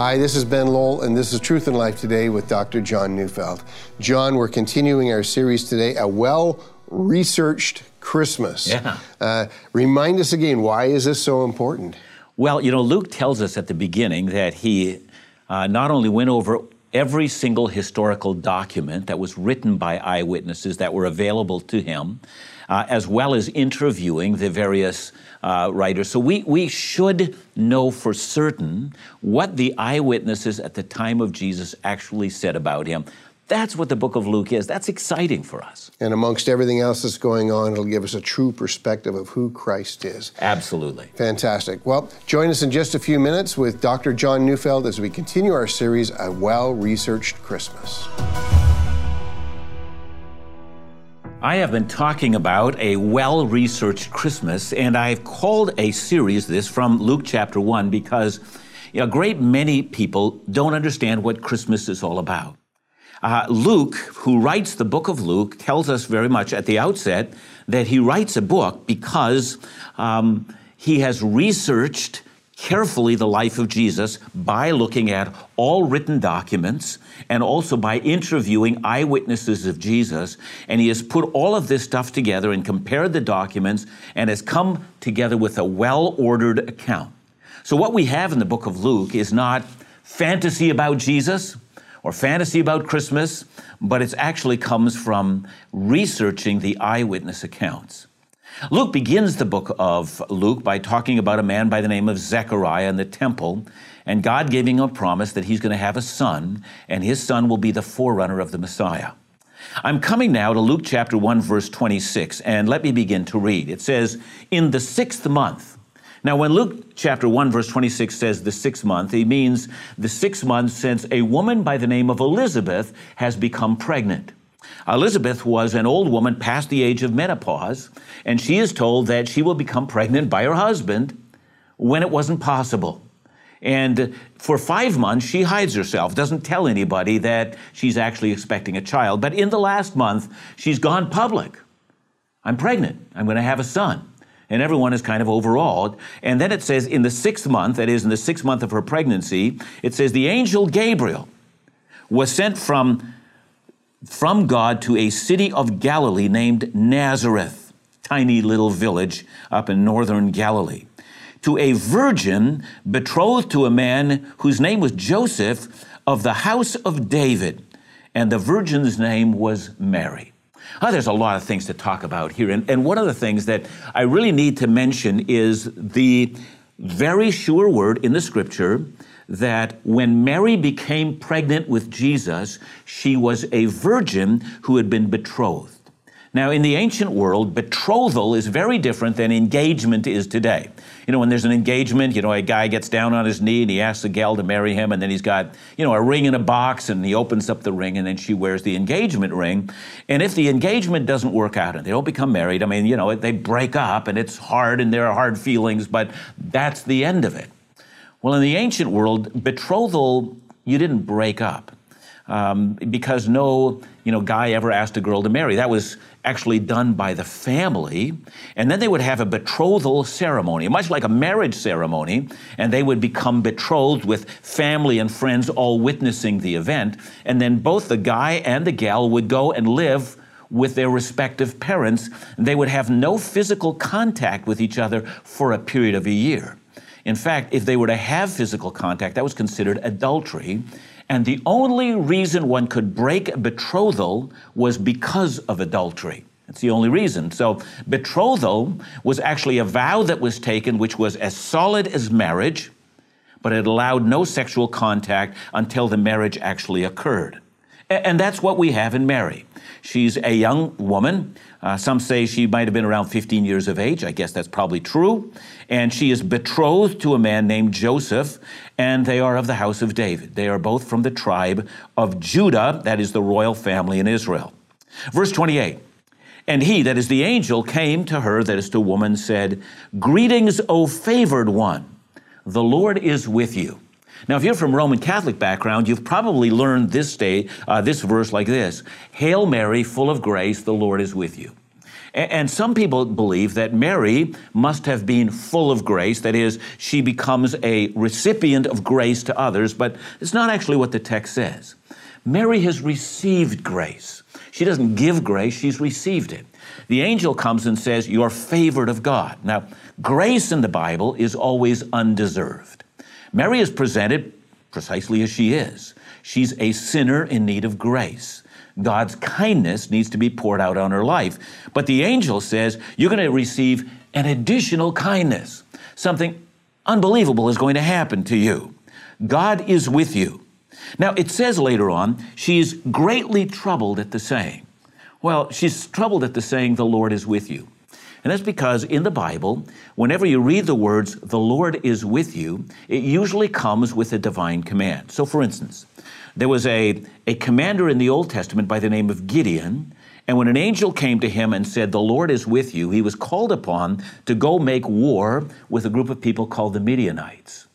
Hi, this is Ben Lowell, and this is Truth and Life Today with Dr. John Neufeld. John, we're continuing our series today, A Well Researched Christmas. Yeah. Uh, remind us again, why is this so important? Well, you know, Luke tells us at the beginning that he uh, not only went over every single historical document that was written by eyewitnesses that were available to him, uh, as well as interviewing the various uh, writers. So we, we should know for certain what the eyewitnesses at the time of Jesus actually said about him. That's what the book of Luke is. That's exciting for us. And amongst everything else that's going on, it'll give us a true perspective of who Christ is. Absolutely. Fantastic. Well, join us in just a few minutes with Dr. John Neufeld as we continue our series, A Well Researched Christmas. I have been talking about a well researched Christmas, and I've called a series this from Luke chapter 1 because a great many people don't understand what Christmas is all about. Uh, Luke, who writes the book of Luke, tells us very much at the outset that he writes a book because um, he has researched carefully the life of Jesus by looking at all written documents and also by interviewing eyewitnesses of Jesus. And he has put all of this stuff together and compared the documents and has come together with a well ordered account. So, what we have in the book of Luke is not fantasy about Jesus or fantasy about Christmas, but it actually comes from researching the eyewitness accounts. Luke begins the book of Luke by talking about a man by the name of Zechariah in the temple, and God giving him a promise that he's going to have a son, and his son will be the forerunner of the Messiah. I'm coming now to Luke chapter 1, verse 26, and let me begin to read. It says, In the sixth month, now, when Luke chapter 1, verse 26 says the sixth month, he means the sixth month since a woman by the name of Elizabeth has become pregnant. Elizabeth was an old woman past the age of menopause, and she is told that she will become pregnant by her husband when it wasn't possible. And for five months, she hides herself, doesn't tell anybody that she's actually expecting a child. But in the last month, she's gone public. I'm pregnant. I'm going to have a son. And everyone is kind of overawed. And then it says in the sixth month, that is, in the sixth month of her pregnancy, it says the angel Gabriel was sent from from God to a city of Galilee named Nazareth, tiny little village up in northern Galilee, to a virgin betrothed to a man whose name was Joseph of the house of David, and the virgin's name was Mary. Oh, there's a lot of things to talk about here. And, and one of the things that I really need to mention is the very sure word in the scripture that when Mary became pregnant with Jesus, she was a virgin who had been betrothed. Now, in the ancient world, betrothal is very different than engagement is today. You know, when there's an engagement, you know, a guy gets down on his knee and he asks a gal to marry him, and then he's got, you know, a ring in a box, and he opens up the ring, and then she wears the engagement ring. And if the engagement doesn't work out and they don't become married, I mean, you know, they break up and it's hard and there are hard feelings, but that's the end of it. Well, in the ancient world, betrothal, you didn't break up. Um, because no you know guy ever asked a girl to marry. That was actually done by the family. And then they would have a betrothal ceremony much like a marriage ceremony. And they would become betrothed with family and friends all witnessing the event. And then both the guy and the gal would go and live with their respective parents. They would have no physical contact with each other for a period of a year in fact, if they were to have physical contact, that was considered adultery. And the only reason one could break a betrothal was because of adultery. That's the only reason. So, betrothal was actually a vow that was taken, which was as solid as marriage, but it allowed no sexual contact until the marriage actually occurred. And that's what we have in Mary. She's a young woman. Uh, some say she might have been around 15 years of age. I guess that's probably true. And she is betrothed to a man named Joseph, and they are of the house of David. They are both from the tribe of Judah, that is the royal family in Israel. Verse 28 And he, that is the angel, came to her, that is to woman, said, Greetings, O favored one, the Lord is with you. Now, if you're from Roman Catholic background, you've probably learned this day, uh, this verse like this: "Hail Mary, full of grace, the Lord is with you." And some people believe that Mary must have been full of grace. That is, she becomes a recipient of grace to others, but it's not actually what the text says. Mary has received grace. She doesn't give grace, she's received it. The angel comes and says, You're favored of God. Now, grace in the Bible is always undeserved. Mary is presented precisely as she is. She's a sinner in need of grace. God's kindness needs to be poured out on her life. But the angel says, You're going to receive an additional kindness. Something unbelievable is going to happen to you. God is with you. Now, it says later on, she's greatly troubled at the saying. Well, she's troubled at the saying, The Lord is with you. And that's because in the Bible, whenever you read the words, the Lord is with you, it usually comes with a divine command. So, for instance, there was a, a commander in the Old Testament by the name of Gideon. And when an angel came to him and said, The Lord is with you, he was called upon to go make war with a group of people called the Midianites.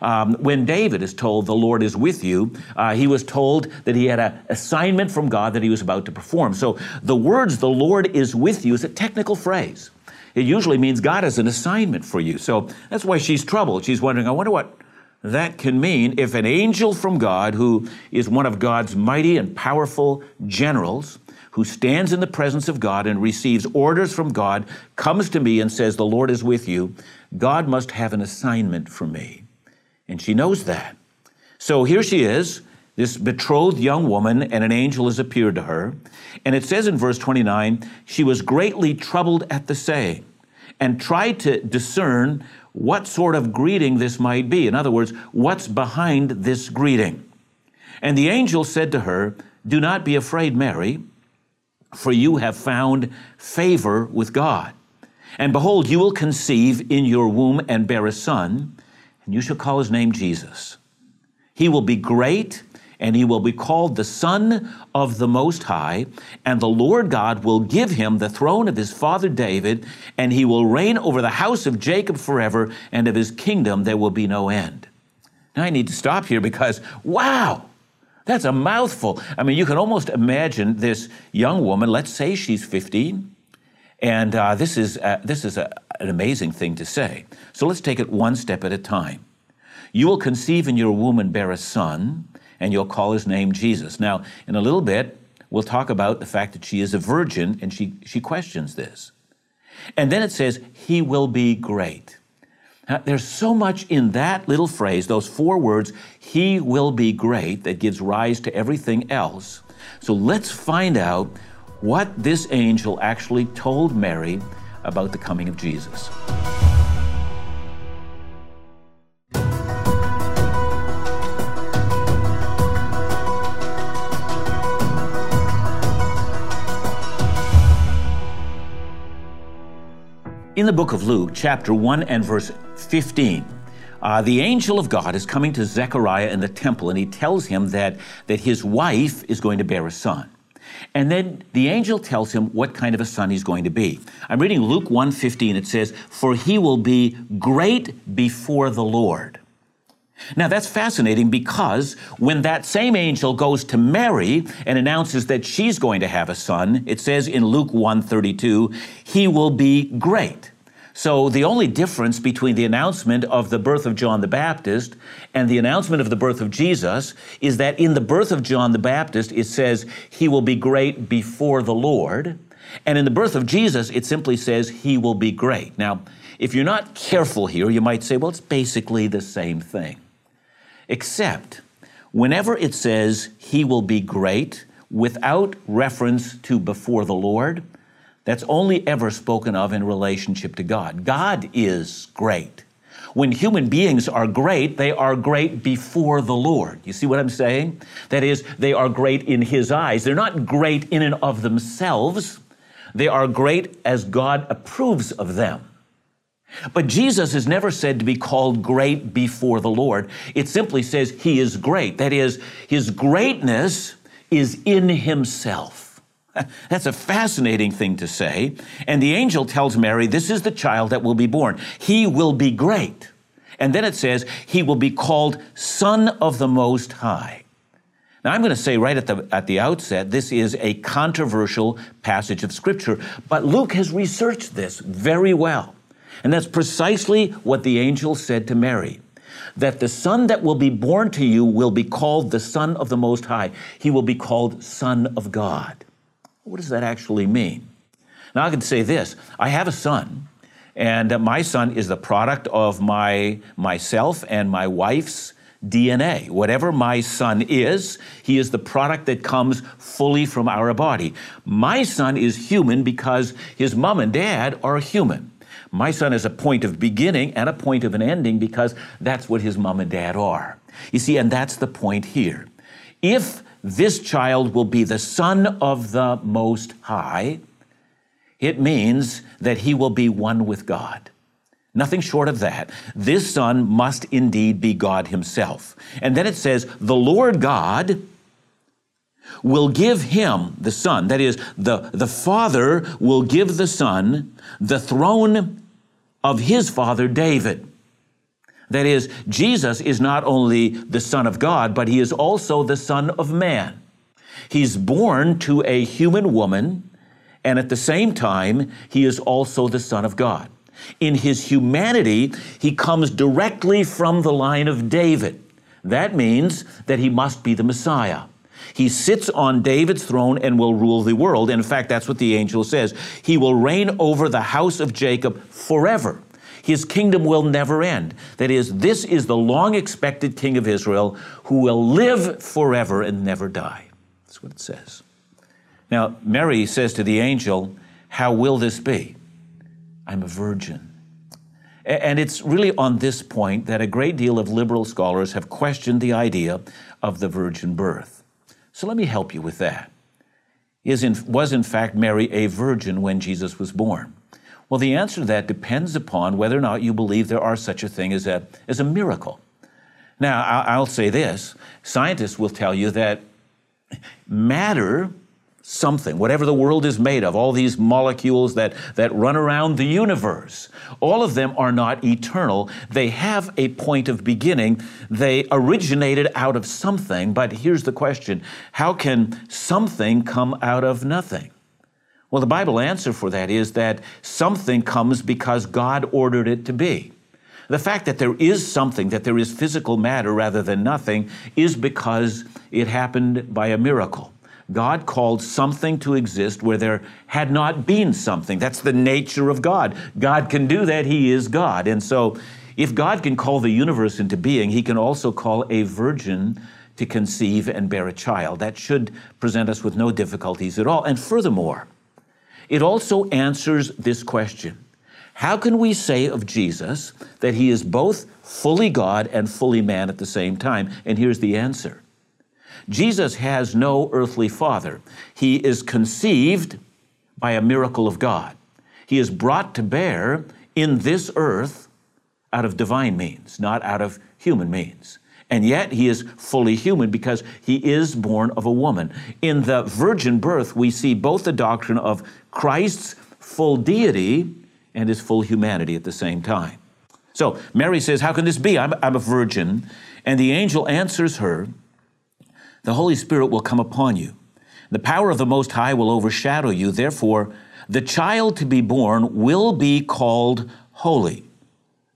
Um, when David is told the Lord is with you, uh, he was told that he had an assignment from God that he was about to perform. So the words, the Lord is with you, is a technical phrase. It usually means God has an assignment for you. So that's why she's troubled. She's wondering, I wonder what that can mean if an angel from God, who is one of God's mighty and powerful generals, who stands in the presence of God and receives orders from God, comes to me and says, The Lord is with you, God must have an assignment for me. And she knows that. So here she is, this betrothed young woman, and an angel has appeared to her. And it says in verse 29 she was greatly troubled at the saying and tried to discern what sort of greeting this might be. In other words, what's behind this greeting? And the angel said to her, Do not be afraid, Mary, for you have found favor with God. And behold, you will conceive in your womb and bear a son, and you shall call his name Jesus. He will be great and he will be called the Son of the Most High, and the Lord God will give him the throne of his father David, and he will reign over the house of Jacob forever, and of his kingdom there will be no end. Now I need to stop here because, wow, that's a mouthful. I mean, you can almost imagine this young woman, let's say she's 15, and uh, this is, uh, this is a, an amazing thing to say. So let's take it one step at a time. You will conceive in your womb and bear a son and you'll call his name Jesus. Now, in a little bit, we'll talk about the fact that she is a virgin and she, she questions this. And then it says, He will be great. Now, there's so much in that little phrase, those four words, He will be great, that gives rise to everything else. So let's find out what this angel actually told Mary about the coming of Jesus. In the book of Luke, chapter 1 and verse 15, uh, the angel of God is coming to Zechariah in the temple and he tells him that, that his wife is going to bear a son. And then the angel tells him what kind of a son he's going to be. I'm reading Luke 1:15. It says, "For he will be great before the Lord." Now that's fascinating because when that same angel goes to Mary and announces that she's going to have a son, it says in Luke 1:32, he will be great. So the only difference between the announcement of the birth of John the Baptist and the announcement of the birth of Jesus is that in the birth of John the Baptist it says he will be great before the Lord, and in the birth of Jesus it simply says he will be great. Now, if you're not careful here, you might say, well, it's basically the same thing. Except whenever it says he will be great without reference to before the Lord, that's only ever spoken of in relationship to God. God is great. When human beings are great, they are great before the Lord. You see what I'm saying? That is, they are great in His eyes. They're not great in and of themselves, they are great as God approves of them. But Jesus is never said to be called great before the Lord. It simply says he is great. That is, his greatness is in himself. That's a fascinating thing to say. And the angel tells Mary, This is the child that will be born. He will be great. And then it says, He will be called Son of the Most High. Now, I'm going to say right at the, at the outset, this is a controversial passage of Scripture, but Luke has researched this very well. And that's precisely what the angel said to Mary that the son that will be born to you will be called the Son of the Most High. He will be called Son of God. What does that actually mean? Now, I can say this I have a son, and my son is the product of my, myself and my wife's DNA. Whatever my son is, he is the product that comes fully from our body. My son is human because his mom and dad are human. My son is a point of beginning and a point of an ending because that's what his mom and dad are. You see, and that's the point here. If this child will be the son of the Most High, it means that he will be one with God. Nothing short of that. This Son must indeed be God Himself. And then it says, the Lord God will give him, the Son, that is, the, the Father will give the Son the throne of his father David. That is, Jesus is not only the Son of God, but he is also the Son of Man. He's born to a human woman, and at the same time, he is also the Son of God. In his humanity, he comes directly from the line of David. That means that he must be the Messiah. He sits on David's throne and will rule the world. In fact, that's what the angel says. He will reign over the house of Jacob forever. His kingdom will never end. That is, this is the long expected king of Israel who will live forever and never die. That's what it says. Now, Mary says to the angel, How will this be? I'm a virgin. And it's really on this point that a great deal of liberal scholars have questioned the idea of the virgin birth. So let me help you with that. In, was in fact Mary a virgin when Jesus was born? Well, the answer to that depends upon whether or not you believe there are such a thing as a, as a miracle. Now, I'll say this scientists will tell you that matter something, whatever the world is made of, all these molecules that, that run around the universe, all of them are not eternal. They have a point of beginning. They originated out of something, but here's the question how can something come out of nothing? Well, the Bible answer for that is that something comes because God ordered it to be. The fact that there is something, that there is physical matter rather than nothing, is because it happened by a miracle. God called something to exist where there had not been something. That's the nature of God. God can do that. He is God. And so, if God can call the universe into being, He can also call a virgin to conceive and bear a child. That should present us with no difficulties at all. And furthermore, it also answers this question How can we say of Jesus that He is both fully God and fully man at the same time? And here's the answer Jesus has no earthly father. He is conceived by a miracle of God. He is brought to bear in this earth out of divine means, not out of human means. And yet he is fully human because he is born of a woman. In the virgin birth, we see both the doctrine of Christ's full deity and his full humanity at the same time. So Mary says, How can this be? I'm, I'm a virgin. And the angel answers her, the Holy Spirit will come upon you. The power of the Most High will overshadow you. Therefore, the child to be born will be called holy,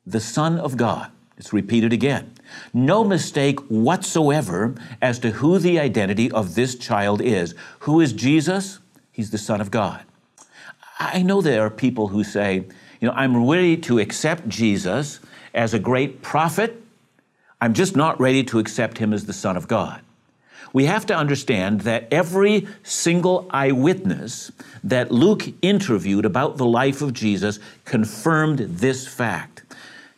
the Son of God. It's repeated again. No mistake whatsoever as to who the identity of this child is. Who is Jesus? He's the Son of God. I know there are people who say, you know, I'm ready to accept Jesus as a great prophet. I'm just not ready to accept him as the Son of God we have to understand that every single eyewitness that Luke interviewed about the life of Jesus confirmed this fact.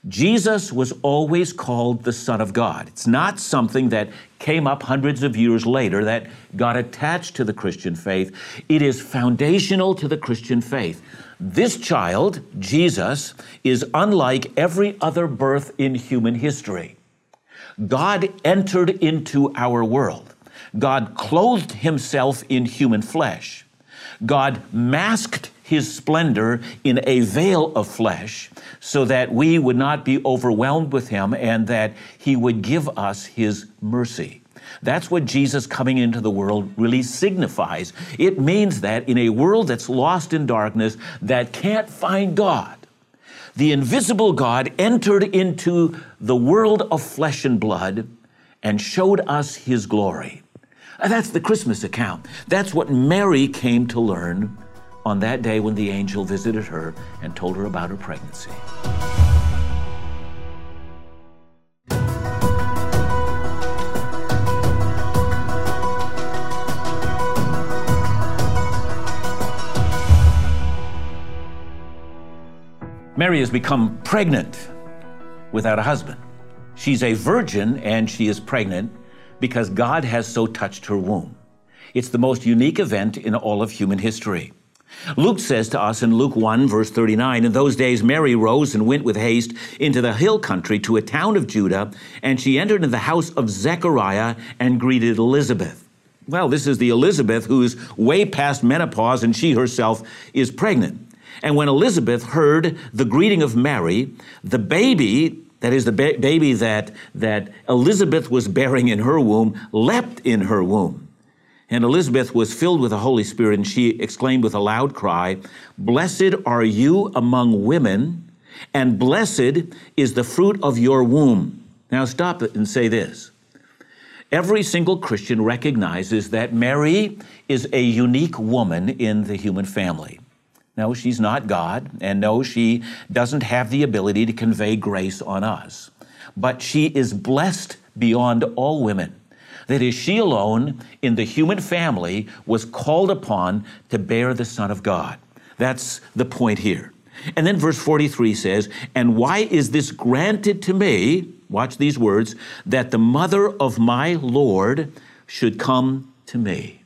Jesus was always called the Son of God. It's not something that came up hundreds of years later that got attached to the Christian faith. It is foundational to the Christian faith. This child, Jesus, is unlike every other birth in human history. God entered into our world. God clothed himself in human flesh. God masked his splendor in a veil of flesh so that we would not be overwhelmed with him and that he would give us his mercy. That's what Jesus coming into the world really signifies. It means that in a world that's lost in darkness, that can't find God, the invisible God entered into the world of flesh and blood and showed us his glory. That's the Christmas account. That's what Mary came to learn on that day when the angel visited her and told her about her pregnancy. Mary has become pregnant without a husband. She's a virgin and she is pregnant because God has so touched her womb. It's the most unique event in all of human history. Luke says to us in Luke 1, verse 39, In those days Mary rose and went with haste into the hill country to a town of Judah, and she entered into the house of Zechariah and greeted Elizabeth. Well, this is the Elizabeth who's way past menopause and she herself is pregnant. And when Elizabeth heard the greeting of Mary, the baby, that is the ba- baby that, that Elizabeth was bearing in her womb, leapt in her womb. And Elizabeth was filled with the Holy Spirit, and she exclaimed with a loud cry, Blessed are you among women, and blessed is the fruit of your womb. Now stop it and say this. Every single Christian recognizes that Mary is a unique woman in the human family. No, she's not God, and no, she doesn't have the ability to convey grace on us. But she is blessed beyond all women. That is, she alone in the human family was called upon to bear the Son of God. That's the point here. And then verse 43 says, And why is this granted to me? Watch these words, that the mother of my Lord should come to me.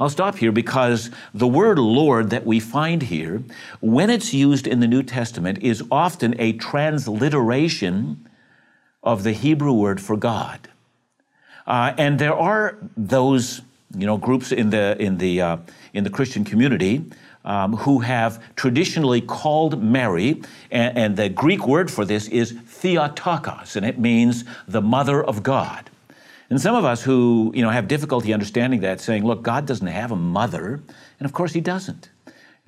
I'll stop here because the word Lord that we find here, when it's used in the New Testament, is often a transliteration of the Hebrew word for God. Uh, and there are those, you know, groups in the in the uh, in the Christian community um, who have traditionally called Mary, and, and the Greek word for this is Theotokos, and it means the mother of God. And some of us who you know have difficulty understanding that, saying, "Look, God doesn't have a mother," and of course He doesn't.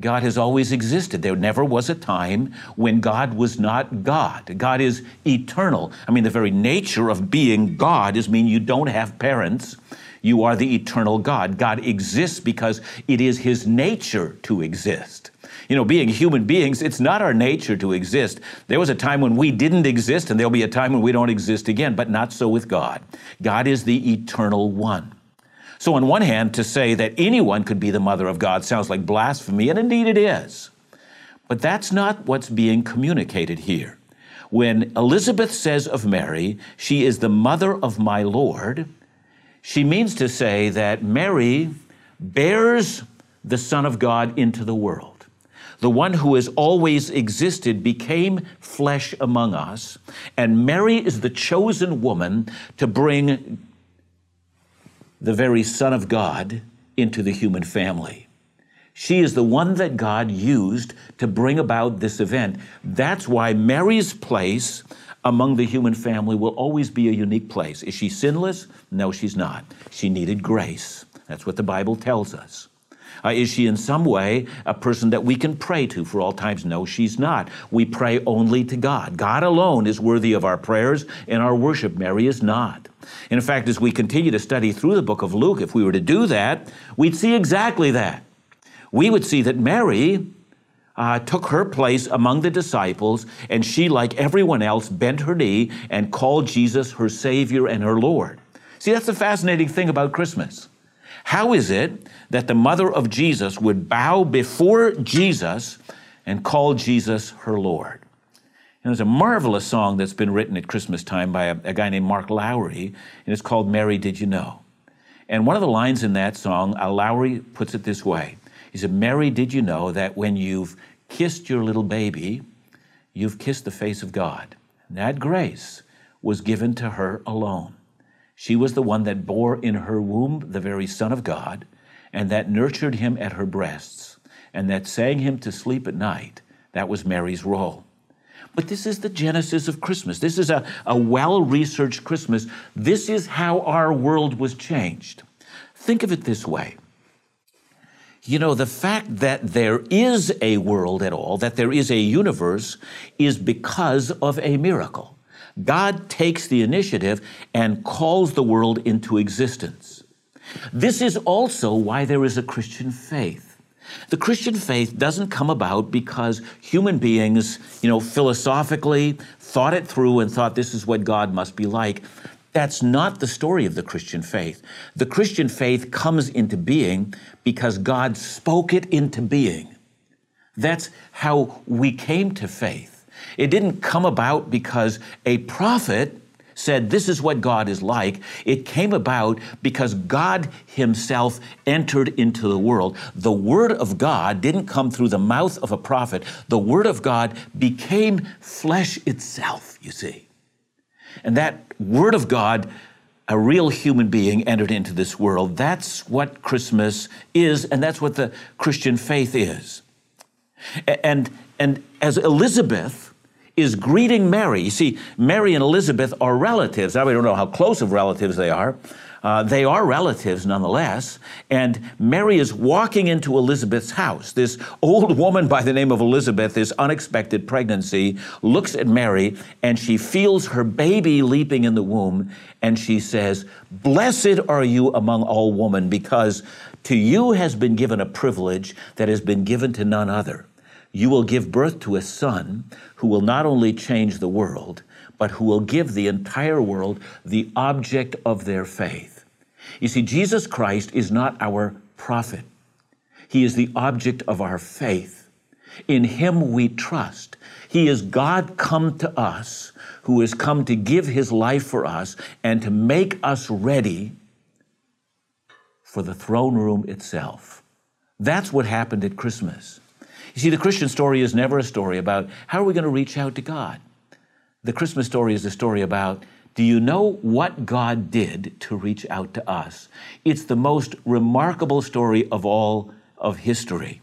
God has always existed. There never was a time when God was not God. God is eternal. I mean, the very nature of being God is mean you don't have parents. You are the eternal God. God exists because it is His nature to exist you know, being human beings, it's not our nature to exist. There was a time when we didn't exist, and there'll be a time when we don't exist again, but not so with God. God is the eternal one. So, on one hand, to say that anyone could be the mother of God sounds like blasphemy, and indeed it is. But that's not what's being communicated here. When Elizabeth says of Mary, she is the mother of my Lord, she means to say that Mary bears the Son of God into the world the one who has always existed, became flesh among us. And Mary is the chosen woman to bring the very Son of God into the human family. She is the one that God used to bring about this event. That's why Mary's place among the human family will always be a unique place. Is she sinless? No, she's not. She needed grace. That's what the Bible tells us. Uh, is she in some way a person that we can pray to for all times? No, she's not. We pray only to God. God alone is worthy of our prayers and our worship. Mary is not. in fact, as we continue to study through the book of Luke, if we were to do that, we'd see exactly that. We would see that Mary uh, took her place among the disciples, and she, like everyone else, bent her knee and called Jesus her Savior and her Lord. See, that's the fascinating thing about Christmas. How is it that the mother of Jesus would bow before Jesus and call Jesus her Lord? And there's a marvelous song that's been written at Christmas time by a, a guy named Mark Lowry, and it's called Mary Did You Know? And one of the lines in that song, uh, Lowry puts it this way He said, Mary, did you know that when you've kissed your little baby, you've kissed the face of God? And that grace was given to her alone. She was the one that bore in her womb the very Son of God, and that nurtured him at her breasts, and that sang him to sleep at night. That was Mary's role. But this is the genesis of Christmas. This is a, a well researched Christmas. This is how our world was changed. Think of it this way. You know, the fact that there is a world at all, that there is a universe, is because of a miracle. God takes the initiative and calls the world into existence. This is also why there is a Christian faith. The Christian faith doesn't come about because human beings, you know, philosophically thought it through and thought this is what God must be like. That's not the story of the Christian faith. The Christian faith comes into being because God spoke it into being. That's how we came to faith. It didn't come about because a prophet said, This is what God is like. It came about because God Himself entered into the world. The Word of God didn't come through the mouth of a prophet, the Word of God became flesh itself, you see. And that Word of God, a real human being, entered into this world. That's what Christmas is, and that's what the Christian faith is. And, and as Elizabeth, is greeting Mary. You see, Mary and Elizabeth are relatives. Now, we don't know how close of relatives they are. Uh, they are relatives nonetheless. And Mary is walking into Elizabeth's house. This old woman by the name of Elizabeth, this unexpected pregnancy, looks at Mary and she feels her baby leaping in the womb. And she says, Blessed are you among all women, because to you has been given a privilege that has been given to none other. You will give birth to a son who will not only change the world, but who will give the entire world the object of their faith. You see, Jesus Christ is not our prophet, He is the object of our faith. In Him we trust. He is God come to us, who has come to give His life for us and to make us ready for the throne room itself. That's what happened at Christmas. You see, the Christian story is never a story about how are we going to reach out to God. The Christmas story is a story about do you know what God did to reach out to us? It's the most remarkable story of all of history.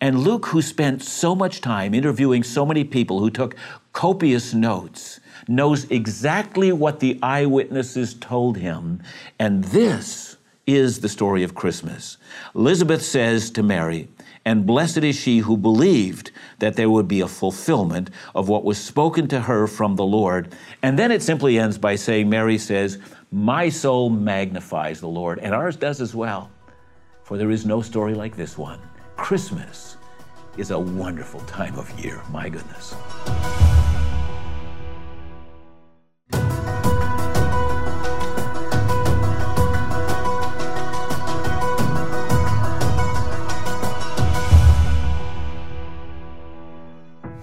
And Luke, who spent so much time interviewing so many people who took copious notes, knows exactly what the eyewitnesses told him. And this is the story of Christmas. Elizabeth says to Mary, and blessed is she who believed that there would be a fulfillment of what was spoken to her from the Lord. And then it simply ends by saying, Mary says, My soul magnifies the Lord, and ours does as well. For there is no story like this one. Christmas is a wonderful time of year, my goodness.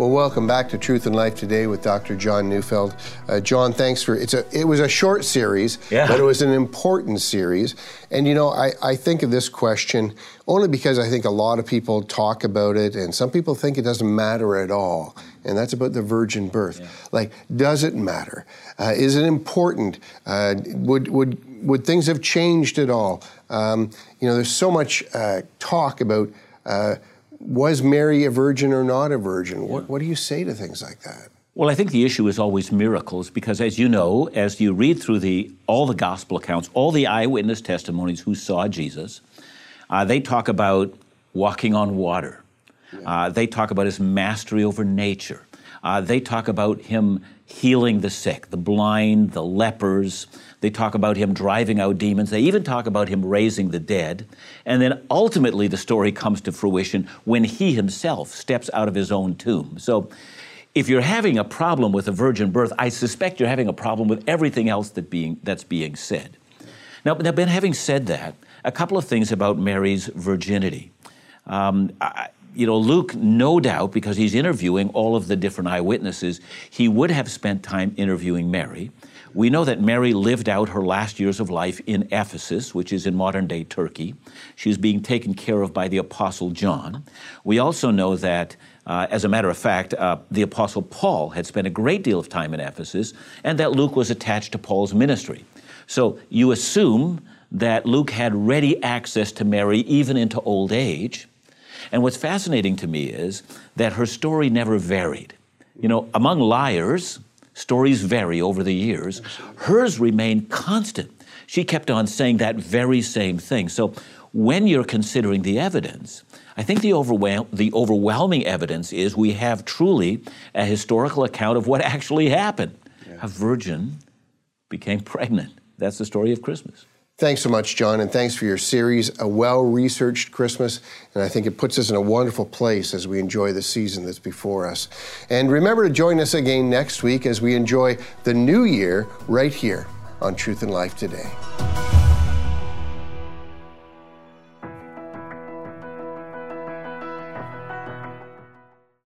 Well, welcome back to Truth and Life today with Dr. John Neufeld. Uh, John, thanks for it's a it was a short series, yeah. but it was an important series. And you know, I, I think of this question only because I think a lot of people talk about it, and some people think it doesn't matter at all. And that's about the virgin birth. Yeah. Like, does it matter? Uh, is it important? Uh, would would would things have changed at all? Um, you know, there's so much uh, talk about uh, was Mary a virgin or not a virgin? What, what do you say to things like that? Well, I think the issue is always miracles because, as you know, as you read through the all the gospel accounts, all the eyewitness testimonies who saw Jesus, uh, they talk about walking on water. Yeah. Uh, they talk about his mastery over nature. Uh, they talk about him healing the sick, the blind, the lepers. They talk about him driving out demons. They even talk about him raising the dead. And then ultimately, the story comes to fruition when he himself steps out of his own tomb. So, if you're having a problem with a virgin birth, I suspect you're having a problem with everything else that being, that's being said. Now, now, Ben, having said that, a couple of things about Mary's virginity. Um, I, you know, Luke, no doubt, because he's interviewing all of the different eyewitnesses, he would have spent time interviewing Mary. We know that Mary lived out her last years of life in Ephesus, which is in modern day Turkey. She was being taken care of by the Apostle John. We also know that, uh, as a matter of fact, uh, the Apostle Paul had spent a great deal of time in Ephesus, and that Luke was attached to Paul's ministry. So you assume that Luke had ready access to Mary even into old age. And what's fascinating to me is that her story never varied. You know, among liars, stories vary over the years. Hers remained constant. She kept on saying that very same thing. So when you're considering the evidence, I think the, overwhel- the overwhelming evidence is we have truly a historical account of what actually happened. Yeah. A virgin became pregnant. That's the story of Christmas. Thanks so much, John, and thanks for your series, A Well Researched Christmas. And I think it puts us in a wonderful place as we enjoy the season that's before us. And remember to join us again next week as we enjoy the new year right here on Truth and Life Today.